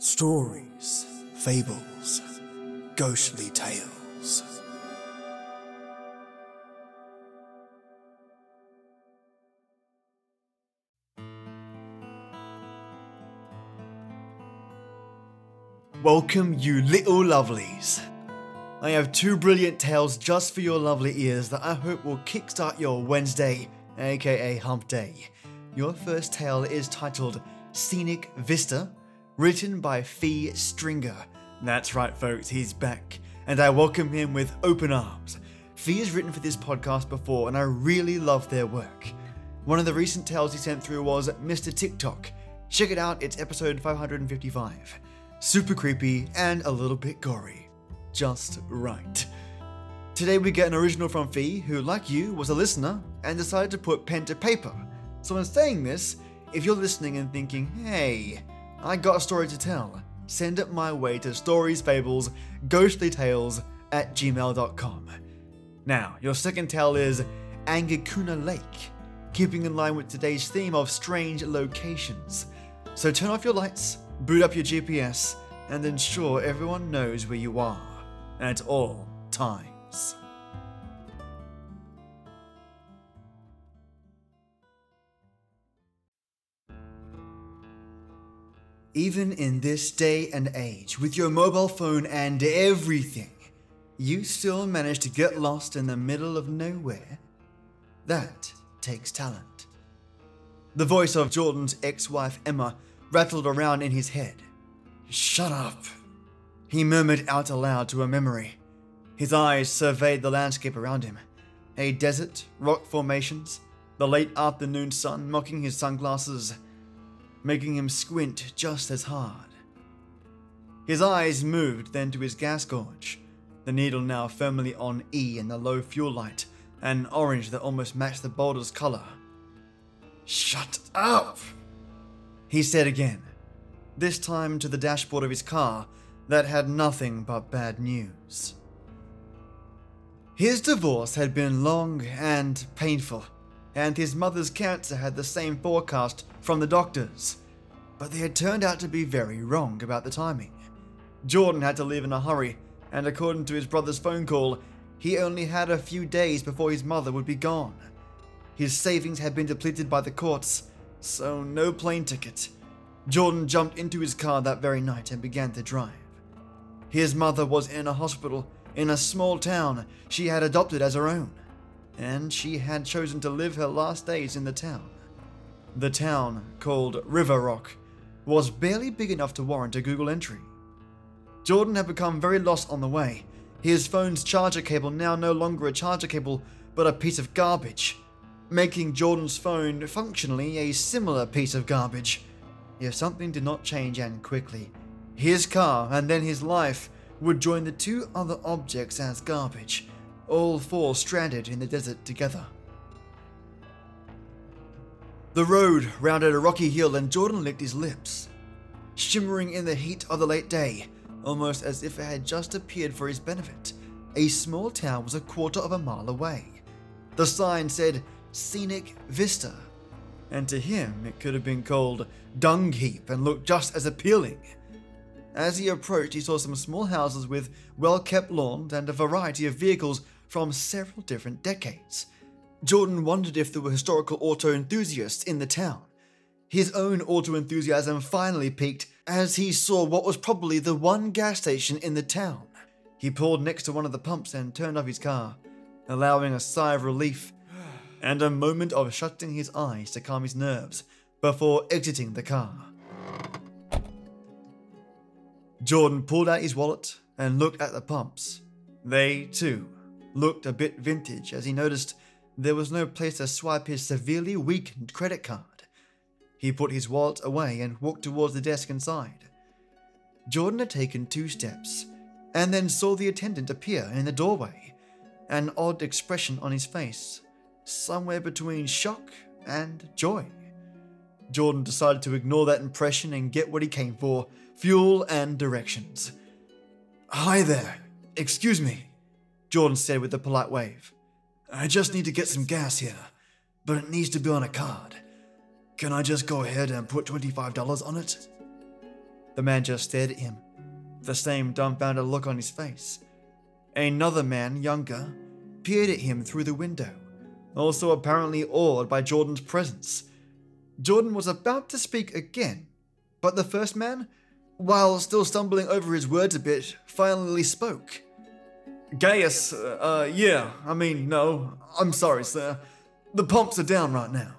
Stories, fables, ghostly tales. Welcome, you little lovelies. I have two brilliant tales just for your lovely ears that I hope will kickstart your Wednesday, aka Hump Day. Your first tale is titled Scenic Vista, written by Phee Stringer. That's right, folks, he's back, and I welcome him with open arms. Phee has written for this podcast before, and I really love their work. One of the recent tales he sent through was Mr. Tick Tock. Check it out, it's episode 555. Super creepy and a little bit gory. Just right. Today we get an original from Phee, who, like you, was a listener and decided to put pen to paper. So, in saying this, if you're listening and thinking, hey, I got a story to tell, send it my way to stories, fables, ghostly tales at gmail.com. Now, your second tale is Angikuni Lake, keeping in line with today's theme of strange locations. So turn off your lights, boot up your GPS, and ensure everyone knows where you are at all times. Even in this day and age, with your mobile phone and everything, you still manage to get lost in the middle of nowhere? That takes talent. The voice of Jordan's ex wife Emma rattled around in his head. Shut up, he murmured out aloud to a memory. His eyes surveyed the landscape around him a desert, rock formations, the late afternoon sun mocking his sunglasses, making him squint just as hard. His eyes moved then to his gas gauge, the needle now firmly on E in the low fuel light, an orange that almost matched the boulder's color. Shut up! He said again, this time to the dashboard of his car that had nothing but bad news. His divorce had been long and painful, and his mother's cancer had the same forecast from the doctors, but they had turned out to be very wrong about the timing. Jordan had to leave in a hurry, and according to his brother's phone call, he only had a few days before his mother would be gone. His savings had been depleted by the courts, so no plane ticket. Jordan jumped into his car that very night and began to drive. His mother was in a hospital in a small town she had adopted as her own, and she had chosen to live her last days in the town. The town, called River Rock, was barely big enough to warrant a Google entry. Jordan had become very lost on the way. His phone's charger cable now no longer a charger cable, but a piece of garbage, making Jordan's phone functionally a similar piece of garbage. If something did not change and quickly, his car and then his life would join the two other objects as garbage, all four stranded in the desert together. The road rounded a rocky hill and Jordan licked his lips, shimmering in the heat of the late day, almost as if it had just appeared for his benefit. A small town was a quarter of a mile away. The sign said Scenic Vista, and to him it could have been called Dung Heap and looked just as appealing. As he approached, he saw some small houses with well kept lawns and a variety of vehicles from several different decades. Jordan wondered if there were historical auto enthusiasts in the town. His own auto enthusiasm finally peaked as he saw what was probably the one gas station in the town. He pulled next to one of the pumps and turned off his car, allowing a sigh of relief and a moment of shutting his eyes to calm his nerves before exiting the car. Jordan pulled out his wallet and looked at the pumps. They, too, looked a bit vintage as he noticed there was no place to swipe his severely weakened credit card. He put his wallet away and walked towards the desk inside. Jordan had taken two steps and then saw the attendant appear in the doorway, an odd expression on his face, somewhere between shock and joy. Jordan decided to ignore that impression and get what he came for fuel and directions. Hi there. Excuse me, Jordan said with a polite wave. I just need to get some gas here, but it needs to be on a card. Can I just go ahead and put $25 on it? The man just stared at him, the same dumbfounded look on his face. Another man, younger, peered at him through the window, also apparently awed by Jordan's presence. Jordan was about to speak again, but the first man, while still stumbling over his words a bit, finally spoke. Gaius, uh, uh, yeah, I mean, no, I'm sorry, sir. The pumps are down right now.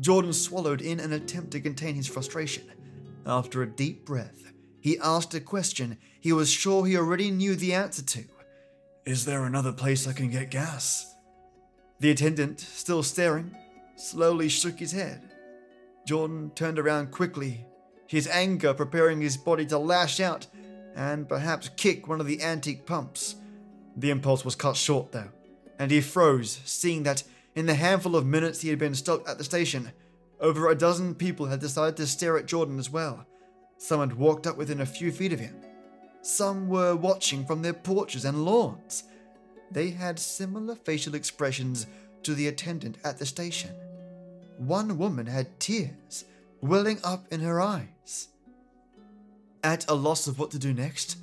Jordan swallowed in an attempt to contain his frustration. After a deep breath, he asked a question he was sure he already knew the answer to. Is there another place I can get gas? The attendant, still staring, slowly shook his head. Jordan turned around quickly, his anger preparing his body to lash out and perhaps kick one of the antique pumps. The impulse was cut short, though, and he froze, seeing that in the handful of minutes he had been stuck at the station, over a dozen people had decided to stare at Jordan as well. Some had walked up within a few feet of him. Some were watching from their porches and lawns. They had similar facial expressions to the attendant at the station. One woman had tears welling up in her eyes. At a loss of what to do next,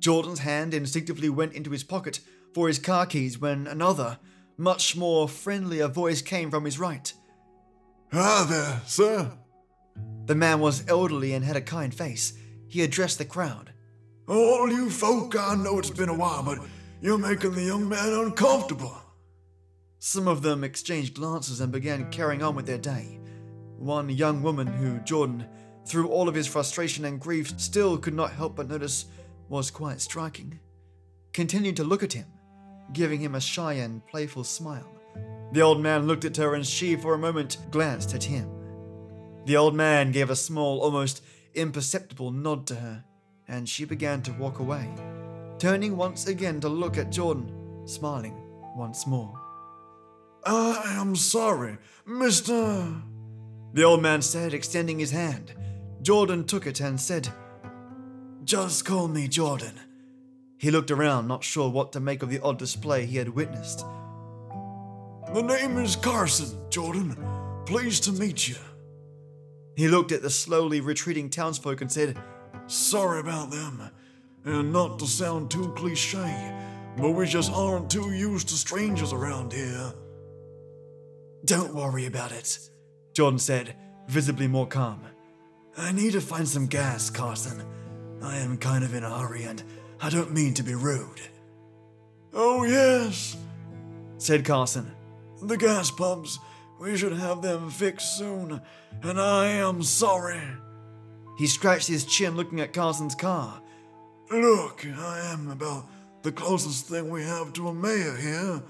Jordan's hand instinctively went into his pocket for his car keys when another, much more friendlier voice came from his right. Ah, there, sir. The man was elderly and had a kind face. He addressed the crowd. All you folk, I know it's been a while, but you're making the young man uncomfortable. Some of them exchanged glances and began carrying on with their day. One young woman who Jordan, through all of his frustration and grief, still could not help but notice was quite striking, continued to look at him, giving him a shy and playful smile. The old man looked at her and she, for a moment, glanced at him. The old man gave a small, almost imperceptible nod to her, and she began to walk away, turning once again to look at Jordan, smiling once more. I am sorry, Mr. The old man said, extending his hand. Jordan took it and said, just call me Jordan. He looked around, not sure what to make of the odd display he had witnessed. The name is Carson, Jordan. Pleased to meet you. He looked at the slowly retreating townsfolk and said, Sorry about them. And not to sound too cliche, but we just aren't too used to strangers around here. Don't worry about it, Jordan said, visibly more calm. I need to find some gas, Carson. I am kind of in a hurry and I don't mean to be rude. Oh, yes, said Carson. The gas pumps, we should have them fixed soon, and I am sorry. He scratched his chin looking at Carson's car. Look, I am about the closest thing we have to a mayor here,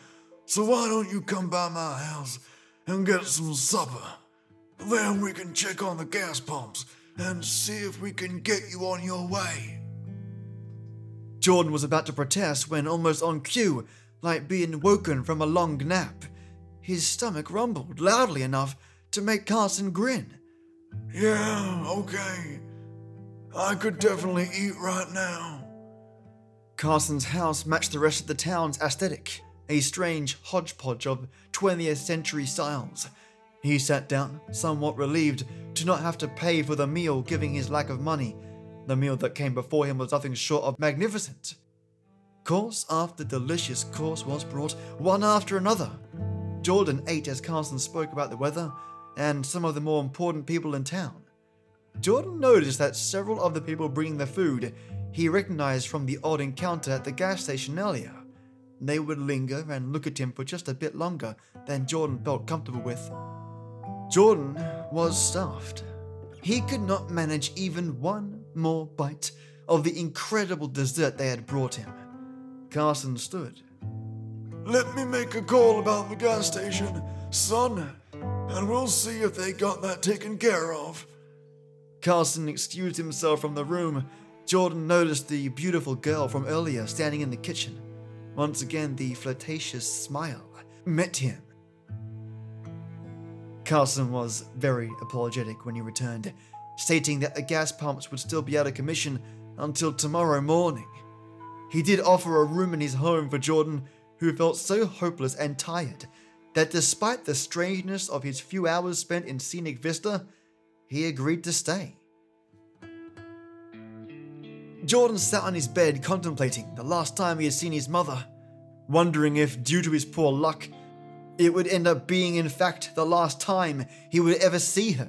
so why don't you come by my house and get some supper? Then we can check on the gas pumps and see if we can get you on your way. Jordan was about to protest when, almost on cue, like being woken from a long nap, his stomach rumbled loudly enough to make Carson grin. Yeah, okay. I could definitely eat right now. Carson's house matched the rest of the town's aesthetic, a strange hodgepodge of 20th century styles he sat down, somewhat relieved to not have to pay for the meal, given his lack of money. The meal that came before him was nothing short of magnificent. Course after delicious course was brought, one after another. Jordan ate as Carson spoke about the weather and some of the more important people in town. Jordan noticed that several of the people bringing the food he recognized from the odd encounter at the gas station earlier. They would linger and look at him for just a bit longer than Jordan felt comfortable with. Jordan was stuffed. He could not manage even one more bite of the incredible dessert they had brought him. Carson stood. Let me make a call about the gas station, son, and we'll see if they got that taken care of. Carson excused himself from the room. Jordan noticed the beautiful girl from earlier standing in the kitchen. Once again, the flirtatious smile met him Carson was very apologetic when he returned, stating that the gas pumps would still be out of commission until tomorrow morning. He did offer a room in his home for Jordan, who felt so hopeless and tired that despite the strangeness of his few hours spent in Scenic Vista, he agreed to stay. Jordan sat on his bed contemplating the last time he had seen his mother, wondering if, due to his poor luck, it would end up being, in fact, the last time he would ever see her.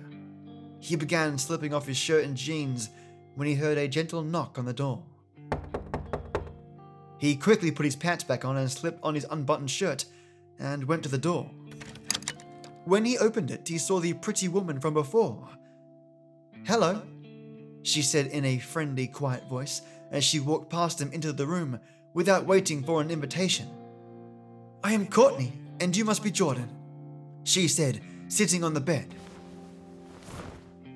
He began slipping off his shirt and jeans when he heard a gentle knock on the door. He quickly put his pants back on and slipped on his unbuttoned shirt and went to the door. When he opened it, he saw the pretty woman from before. Hello, she said in a friendly, quiet voice as she walked past him into the room without waiting for an invitation. I am Courtney, and you must be Jordan, she said, sitting on the bed.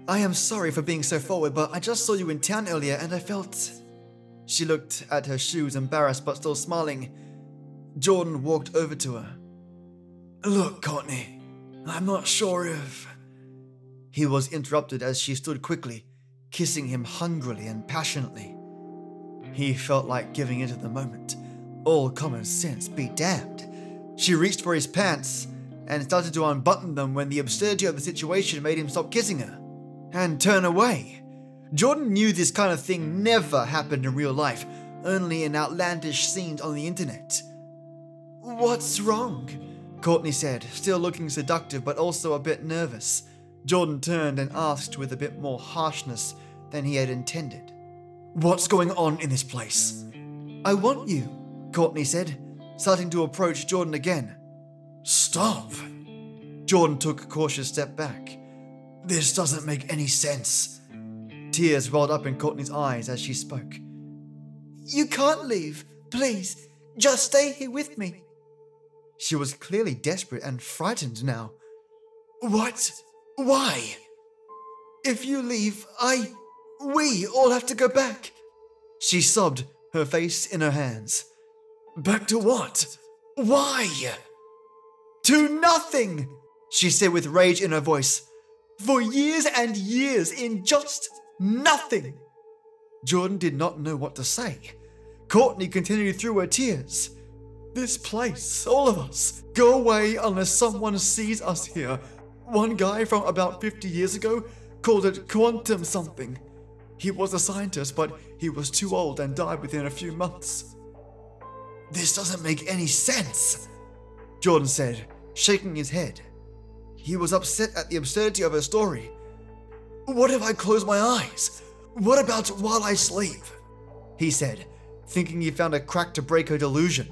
I am sorry for being so forward, but I just saw you in town earlier and I felt. She looked at her shoes, embarrassed but still smiling. Jordan walked over to her. Look, Courtney, I'm not sure if. He was interrupted as she stood quickly, kissing him hungrily and passionately. He felt like giving in into the moment. All common sense be damned. She reached for his pants and started to unbutton them when the absurdity of the situation made him stop kissing her and turn away. Jordan knew this kind of thing never happened in real life, only in outlandish scenes on the internet. What's wrong? Courtney said, still looking seductive but also a bit nervous. Jordan turned and asked with a bit more harshness than he had intended. What's going on in this place? I want you, Courtney said, starting to approach Jordan again. Stop! Jordan took a cautious step back. This doesn't make any sense. Tears welled up in Courtney's eyes as she spoke. You can't leave. Please, just stay here with me. She was clearly desperate and frightened now. What? Why? If you leave, I. We all have to go back. She sobbed, her face in her hands. Back to what? Why? To nothing, she said with rage in her voice for years and years in just nothing. Jordan did not know what to say. Courtney continued through her tears. This place, all of us, go away unless someone sees us here. One guy from about 50 years ago called it quantum something. He was a scientist, but he was too old and died within a few months. This doesn't make any sense, Jordan said, shaking his head. He was upset at the absurdity of her story. What if I close my eyes? What about while I sleep? He said, thinking he found a crack to break her delusion.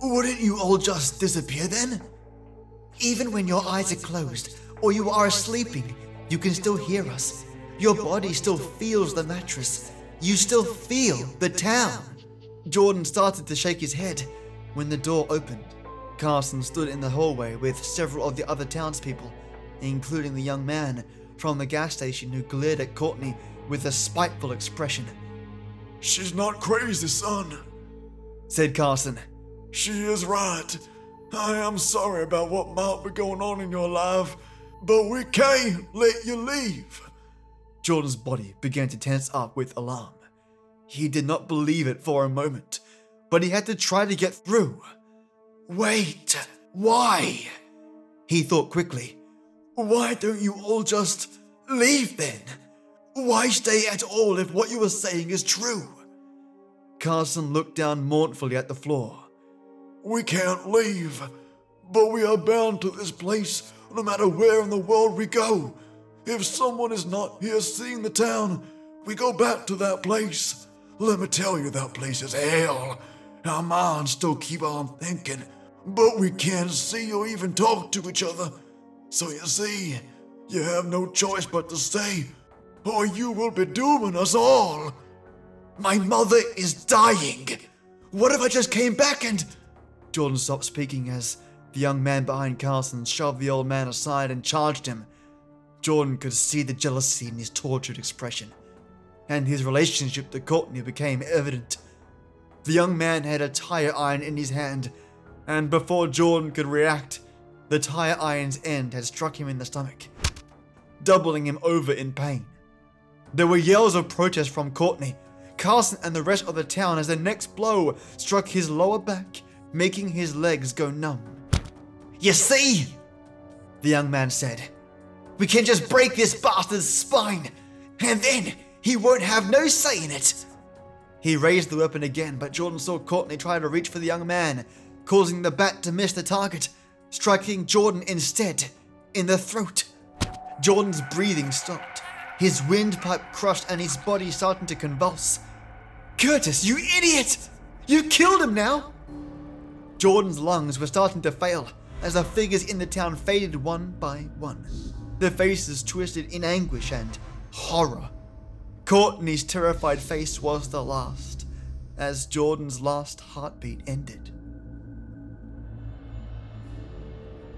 Wouldn't you all just disappear then? Even when your eyes are closed or you are sleeping, you can still hear us. Your body still feels the mattress. You still feel the town. Jordan started to shake his head when the door opened. Carson stood in the hallway with several of the other townspeople, including the young man from the gas station who glared at Courtney with a spiteful expression. She's not crazy, son, said Carson. She is right. I am sorry about what might be going on in your life, but we can't let you leave. Jordan's body began to tense up with alarm. He did not believe it for a moment, but he had to try to get through. Wait, why? He thought quickly. Why don't you all just leave then? Why stay at all if what you are saying is true? Carson looked down mournfully at the floor. We can't leave, but we are bound to this place no matter where in the world we go. If someone is not here seeing the town, we go back to that place. Let me tell you, that place is hell. Our minds still keep on thinking but we can't see or even talk to each other. So you see, you have no choice but to stay, or you will be dooming us all. My mother is dying. What if I just came back and. Jordan stopped speaking as the young man behind Carson shoved the old man aside and charged him. Jordan could see the jealousy in his tortured expression, and his relationship to Courtney became evident. The young man had a tire iron in his hand and before Jordan could react, the tire iron's end had struck him in the stomach, doubling him over in pain. There were yells of protest from Courtney, Carson, and the rest of the town as the next blow struck his lower back, making his legs go numb. You see, the young man said, we can just break this bastard's spine, and then he won't have no say in it. He raised the weapon again, but Jordan saw Courtney try to reach for the young man, causing the bat to miss the target, striking Jordan instead in the throat. Jordan's breathing stopped. His windpipe crushed and his body starting to convulse. Curtis, you idiot! You killed him now! Jordan's lungs were starting to fail as the figures in the town faded one by one. Their faces twisted in anguish and horror. Courtney's terrified face was the last, as Jordan's last heartbeat ended.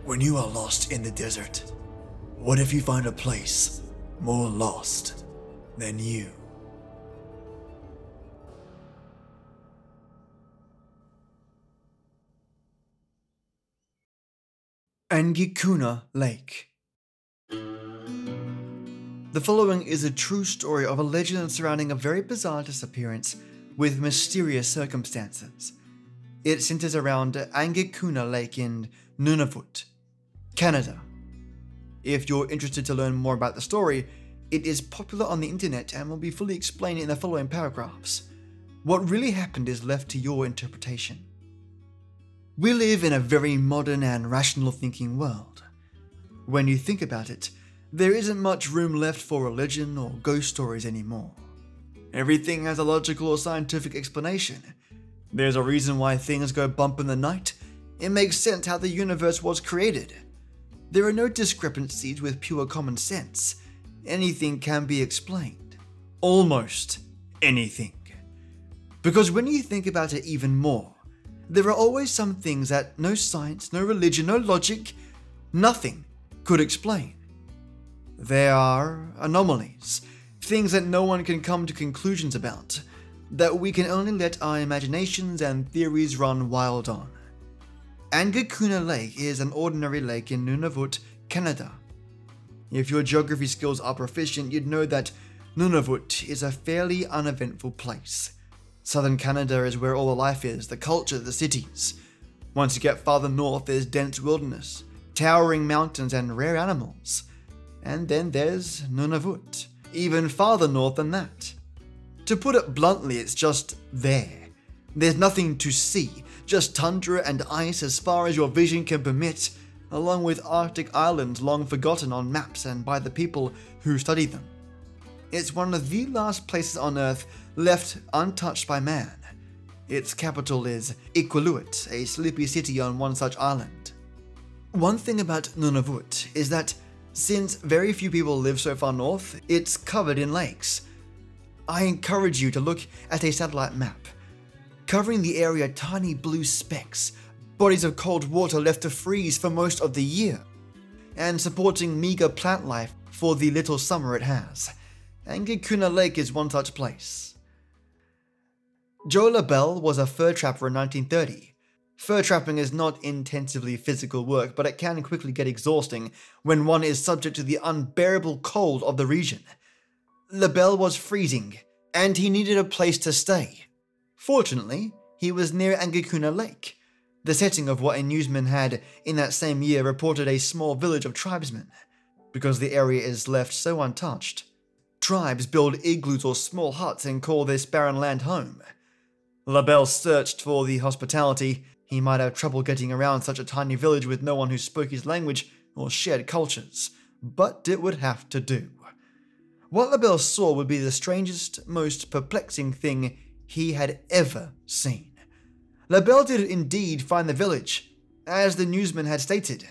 When you are lost in the desert, what if you find a place more lost than you? Angikuni Lake. The following is a true story of a legend surrounding a very bizarre disappearance with mysterious circumstances. It centers around Angikuni Lake in Nunavut, Canada. If you're interested to learn more about the story, it is popular on the internet and will be fully explained in the following paragraphs. What really happened is left to your interpretation. We live in a very modern and rational thinking world. When you think about it, there isn't much room left for religion or ghost stories anymore. Everything has a logical or scientific explanation. There's a reason why things go bump in the night. It makes sense how the universe was created. There are no discrepancies with pure common sense. Anything can be explained. Almost anything. Because when you think about it even more, there are always some things that no science, no religion, no logic, nothing could explain. There are anomalies, things that no one can come to conclusions about, that we can only let our imaginations and theories run wild on. Angikuni Lake is an ordinary lake in Nunavut, Canada. If your geography skills are proficient, you'd know that Nunavut is a fairly uneventful place. Southern Canada is where all the life is, the culture, the cities. Once you get farther north, there's dense wilderness, towering mountains, and rare animals. And then there's Nunavut, even farther north than that. To put it bluntly, it's just there. There's nothing to see, just tundra and ice as far as your vision can permit, along with Arctic islands long forgotten on maps and by the people who study them. It's one of the last places on Earth left untouched by man. Its capital is Iqaluit, a sleepy city on one such island. One thing about Nunavut is that since very few people live so far north, it's covered in lakes. I encourage you to look at a satellite map. Covering the area tiny blue specks, bodies of cold water left to freeze for most of the year, and supporting meager plant life for the little summer it has. Angikuni Lake is one such place. Joe LaBelle was a fur trapper in 1930. Fur trapping is not intensively physical work, but it can quickly get exhausting when one is subject to the unbearable cold of the region. LaBelle was freezing, and he needed a place to stay. Fortunately, he was near Angikuni Lake. The setting of what a newsman had in that same year reported a small village of tribesmen, because the area is left so untouched. Tribes build igloos or small huts and call this barren land home. LaBelle searched for the hospitality. He might have trouble getting around such a tiny village with no one who spoke his language or shared cultures, but it would have to do. What LaBelle saw would be the strangest, most perplexing thing he had ever seen. LaBelle did indeed find the village, as the newsman had stated.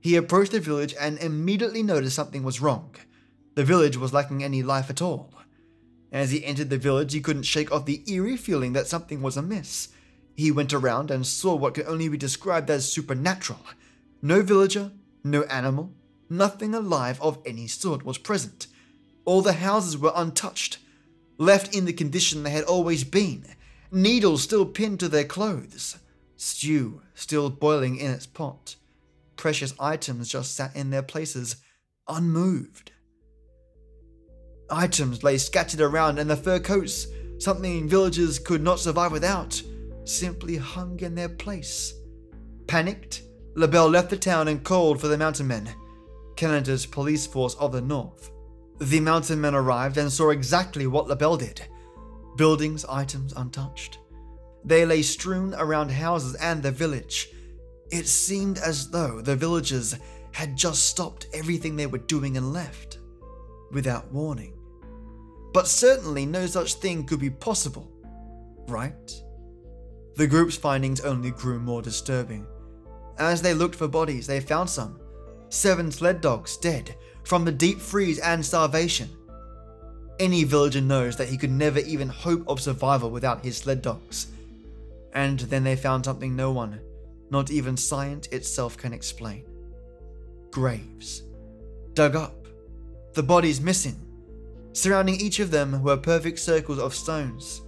He approached the village and immediately noticed something was wrong. The village was lacking any life at all. As he entered the village, he couldn't shake off the eerie feeling that something was amiss. He went around and saw what could only be described as supernatural. No villager, no animal, nothing alive of any sort was present. All the houses were untouched, left in the condition they had always been, needles still pinned to their clothes, stew still boiling in its pot. Precious items just sat in their places, unmoved. Items lay scattered around, and the fur coats, something villagers could not survive without, simply hung in their place. Panicked, LaBelle left the town and called for the mountain men, Canada's police force of the north. The mountain men arrived and saw exactly what LaBelle did. buildings, items untouched. They lay strewn around houses and the village. It seemed as though the villagers had just stopped everything they were doing and left, without warning. But certainly no such thing could be possible, right? The group's findings only grew more disturbing. As they looked for bodies, they found some. Seven sled dogs dead from the deep freeze and starvation. Any villager knows that he could never even hope of survival without his sled dogs. And then they found something no one, not even science itself, can explain graves. Dug up, the bodies missing. Surrounding each of them were perfect circles of stones.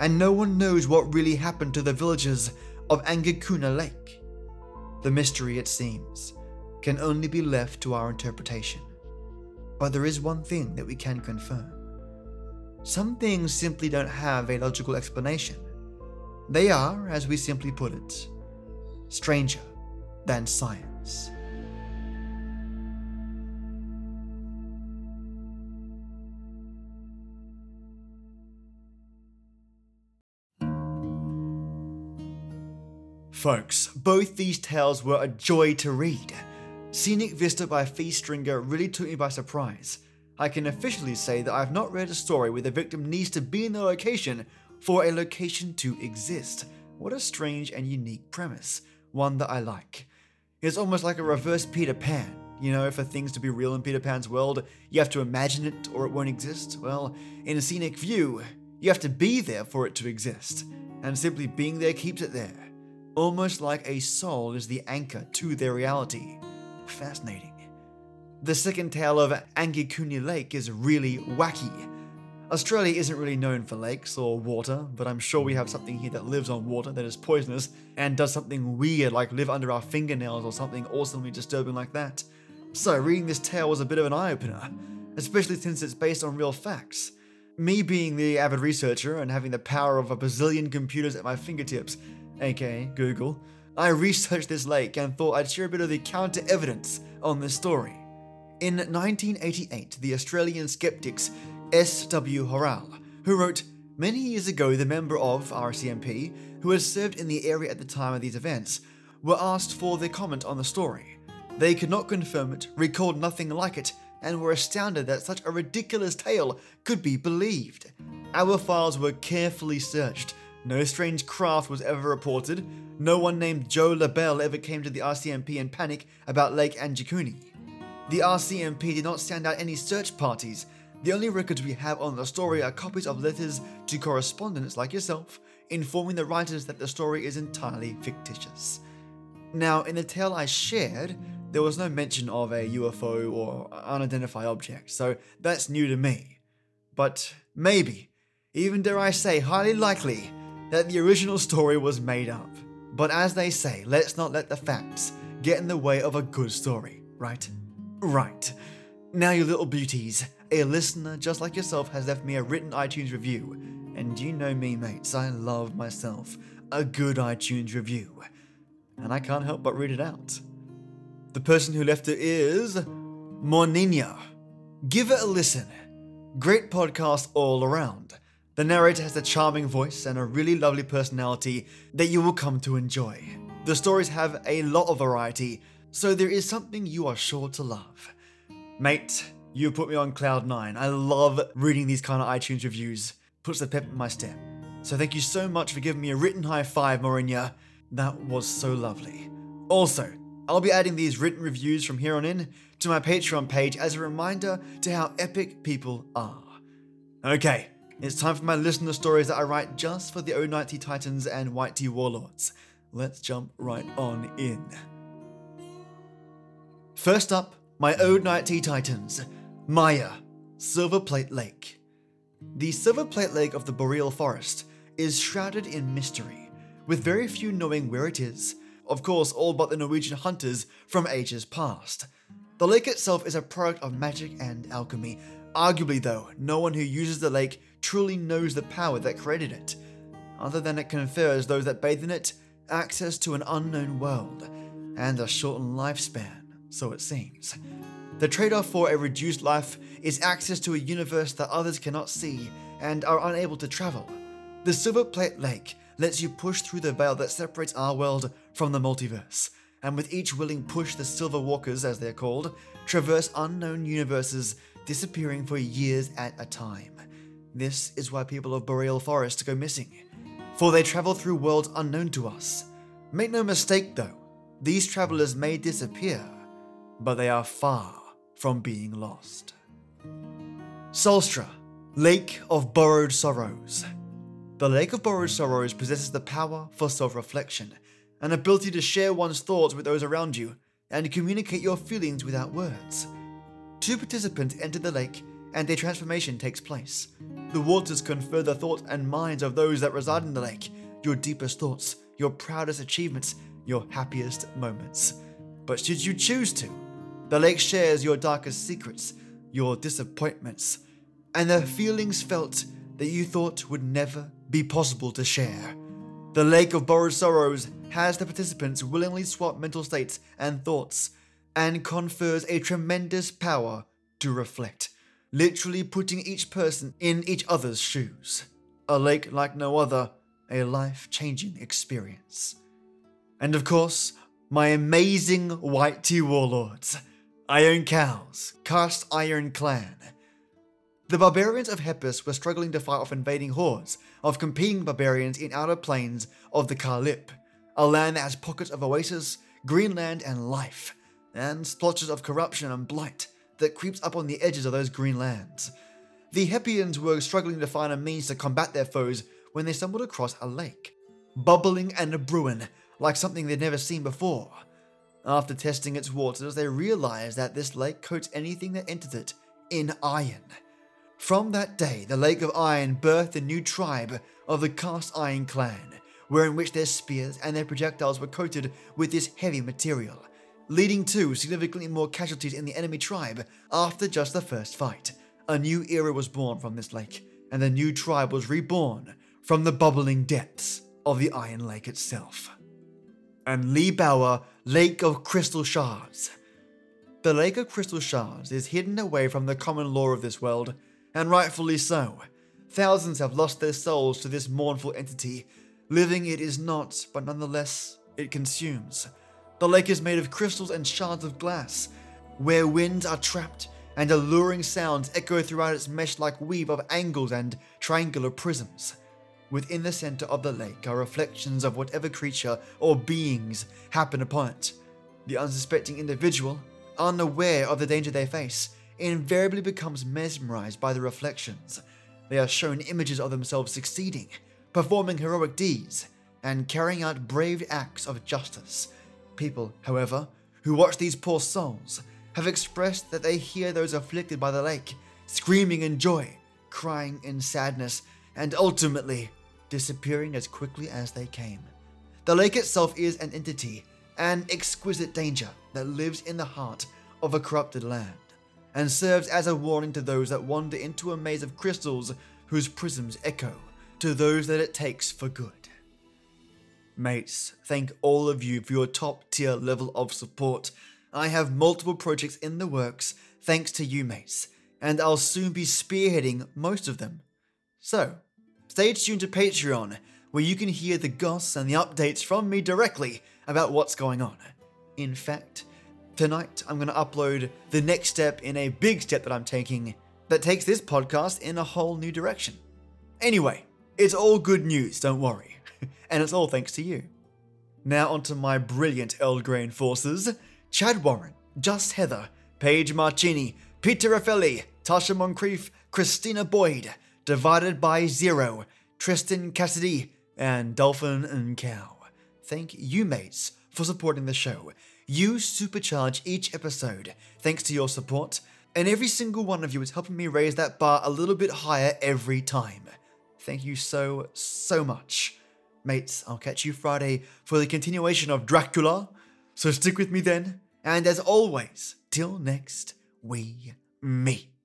And no one knows what really happened to the villagers of Angikuni Lake. The mystery, it seems, can only be left to our interpretation. But there is one thing that we can confirm. Some things simply don't have a logical explanation. They are, as we simply put it, stranger than science. Folks, both these tales were a joy to read. Scenic Vista by Phee Stringer really took me by surprise. I can officially say that I have not read a story where the victim needs to be in the location for a location to exist. What a strange and unique premise, one that I like. It's almost like a reverse Peter Pan. You know, for things to be real in Peter Pan's world, you have to imagine it or it won't exist. Well, in a scenic view, you have to be there for it to exist, and simply being there keeps it there almost like a soul is the anchor to their reality. Fascinating. The second tale of Angikuni Lake is really wacky. Australia isn't really known for lakes or water, but I'm sure we have something here that lives on water that is poisonous and does something weird like live under our fingernails or something awesomely disturbing like that. So, reading this tale was a bit of an eye opener, especially since it's based on real facts. Me being the avid researcher and having the power of a bazillion computers at my fingertips, aka Google, I researched this lake and thought I'd share a bit of the counter evidence on this story. In 1988, the Australian skeptics S.W. Horal, who wrote Many years ago, the member of RCMP, who had served in the area at the time of these events, were asked for their comment on the story. They could not confirm it, recalled nothing like it, and were astounded that such a ridiculous tale could be believed. Our files were carefully searched, no strange craft was ever reported. No one named Joe LaBelle ever came to the RCMP in panic about Lake Angikuni. The RCMP did not send out any search parties. The only records we have on the story are copies of letters to correspondents like yourself, informing the writers that the story is entirely fictitious. Now, in the tale I shared, there was no mention of a UFO or unidentified object, so that's new to me. But maybe, even dare I say, highly likely, that the original story was made up. But as they say, let's not let the facts get in the way of a good story, right? Right. Now, you little beauties, a listener just like yourself has left me a written iTunes review. And you know me, mates, I love myself a good iTunes review. And I can't help but read it out. The person who left it is Mornina. Give it a listen. Great podcast all around. The narrator has a charming voice and a really lovely personality that you will come to enjoy. The stories have a lot of variety, so there is something you are sure to love. Mate, you put me on cloud nine. I love reading these kind of iTunes reviews. Puts the pep in my step. So thank you so much for giving me a written high five, Morinya. That was so lovely. Also, I'll be adding these written reviews from here on in to my Patreon page as a reminder to how epic people are. Okay, it's time for my listener stories that I write just for the Oud Night Tea Titans and White Tea Warlords. Let's jump right on in. First up, my Oud Night Tea Titans, Mayah, Silver Plate Lake. The Silver Plate Lake of the Boreal Forest is shrouded in mystery, with very few knowing where it is, of course, all but the Norwegian hunters from ages past. The lake itself is a product of magic and alchemy, Arguably, though, no one who uses the lake truly knows the power that created it, other than it confers those that bathe in it access to an unknown world and a shortened lifespan, so it seems. The trade off for a reduced life is access to a universe that others cannot see and are unable to travel. The Silver Plate Lake lets you push through the veil that separates our world from the multiverse, and with each willing push, the Silver Walkers, as they're called, traverse unknown universes, disappearing for years at a time. This is why people of Boreal Forest go missing, for they travel through worlds unknown to us. Make no mistake, though, these travelers may disappear, but they are far from being lost. Solstra, Lake of Borrowed Sorrows. The Lake of Borrowed Sorrows possesses the power for self reflection, an ability to share one's thoughts with those around you, and communicate your feelings without words. Two participants enter the lake, and a transformation takes place. The waters confer the thoughts and minds of those that reside in the lake, your deepest thoughts, your proudest achievements, your happiest moments. But should you choose to, the lake shares your darkest secrets, your disappointments, and the feelings felt that you thought would never be possible to share. The Lake of Borrowed Sorrows has the participants willingly swap mental states and thoughts, and confers a tremendous power to reflect, literally putting each person in each other's shoes. A lake like no other, a life changing experience. And of course, my amazing White Tea Warlords. I Own Cows, Cast Iron Clan. The barbarians of Hepus were struggling to fight off invading hordes of competing barbarians in outer plains of the Kalip, a land that has pockets of oasis, green land, and life, and splotches of corruption and blight that creeps up on the edges of those green lands. The Hepians were struggling to find a means to combat their foes when they stumbled across a lake, bubbling and brewing like something they'd never seen before. After testing its waters, they realized that this lake coats anything that enters it in iron. From that day, the Lake of Iron birthed a new tribe of the Cast Iron Clan, wherein which their spears and their projectiles were coated with this heavy material, leading to significantly more casualties in the enemy tribe after just the first fight. A new era was born from this lake, and the new tribe was reborn from the bubbling depths of the Iron Lake itself and Lee Bower Lake of Crystal Shards. The Lake of Crystal Shards is hidden away from the common law of this world, and rightfully so. Thousands have lost their souls to this mournful entity. Living it is not, but nonetheless, it consumes. The lake is made of crystals and shards of glass, where winds are trapped and alluring sounds echo throughout its mesh like weave of angles and triangular prisms. Within the center of the lake are reflections of whatever creature or beings happen upon it. The unsuspecting individual, unaware of the danger they face, invariably becomes mesmerized by the reflections. They are shown images of themselves succeeding, performing heroic deeds, and carrying out brave acts of justice. People, however, who watch these poor souls have expressed that they hear those afflicted by the lake screaming in joy, crying in sadness, and ultimately disappearing as quickly as they came. The lake itself is an entity, an exquisite danger that lives in the heart of a corrupted land, and serves as a warning to those that wander into a maze of crystals whose prisms echo to those that it takes for good. Mates, thank all of you for your top tier level of support. I have multiple projects in the works thanks to you, mates, and I'll soon be spearheading most of them. So, stay tuned to Patreon, where you can hear the goss and the updates from me directly about what's going on. In fact, tonight I'm going to upload the next step in a big step that I'm taking that takes this podcast in a whole new direction. Anyway, it's all good news, don't worry. and it's all thanks to you. Now onto my brilliant Earl Grey forces Chad Warren, Just Heather, Paige Marcini, Peter Raffelli, Tasha Moncrief, Christina Boyd, Divided by Zero, Tristan Cassidy, and Dolphin and Cow. Thank you, mates, for supporting the show. You supercharge each episode thanks to your support, and every single one of you is helping me raise that bar a little bit higher every time. Thank you so, so much. Mates, I'll catch you Friday for the continuation of Dracula, so stick with me then, and as always, till next we meet.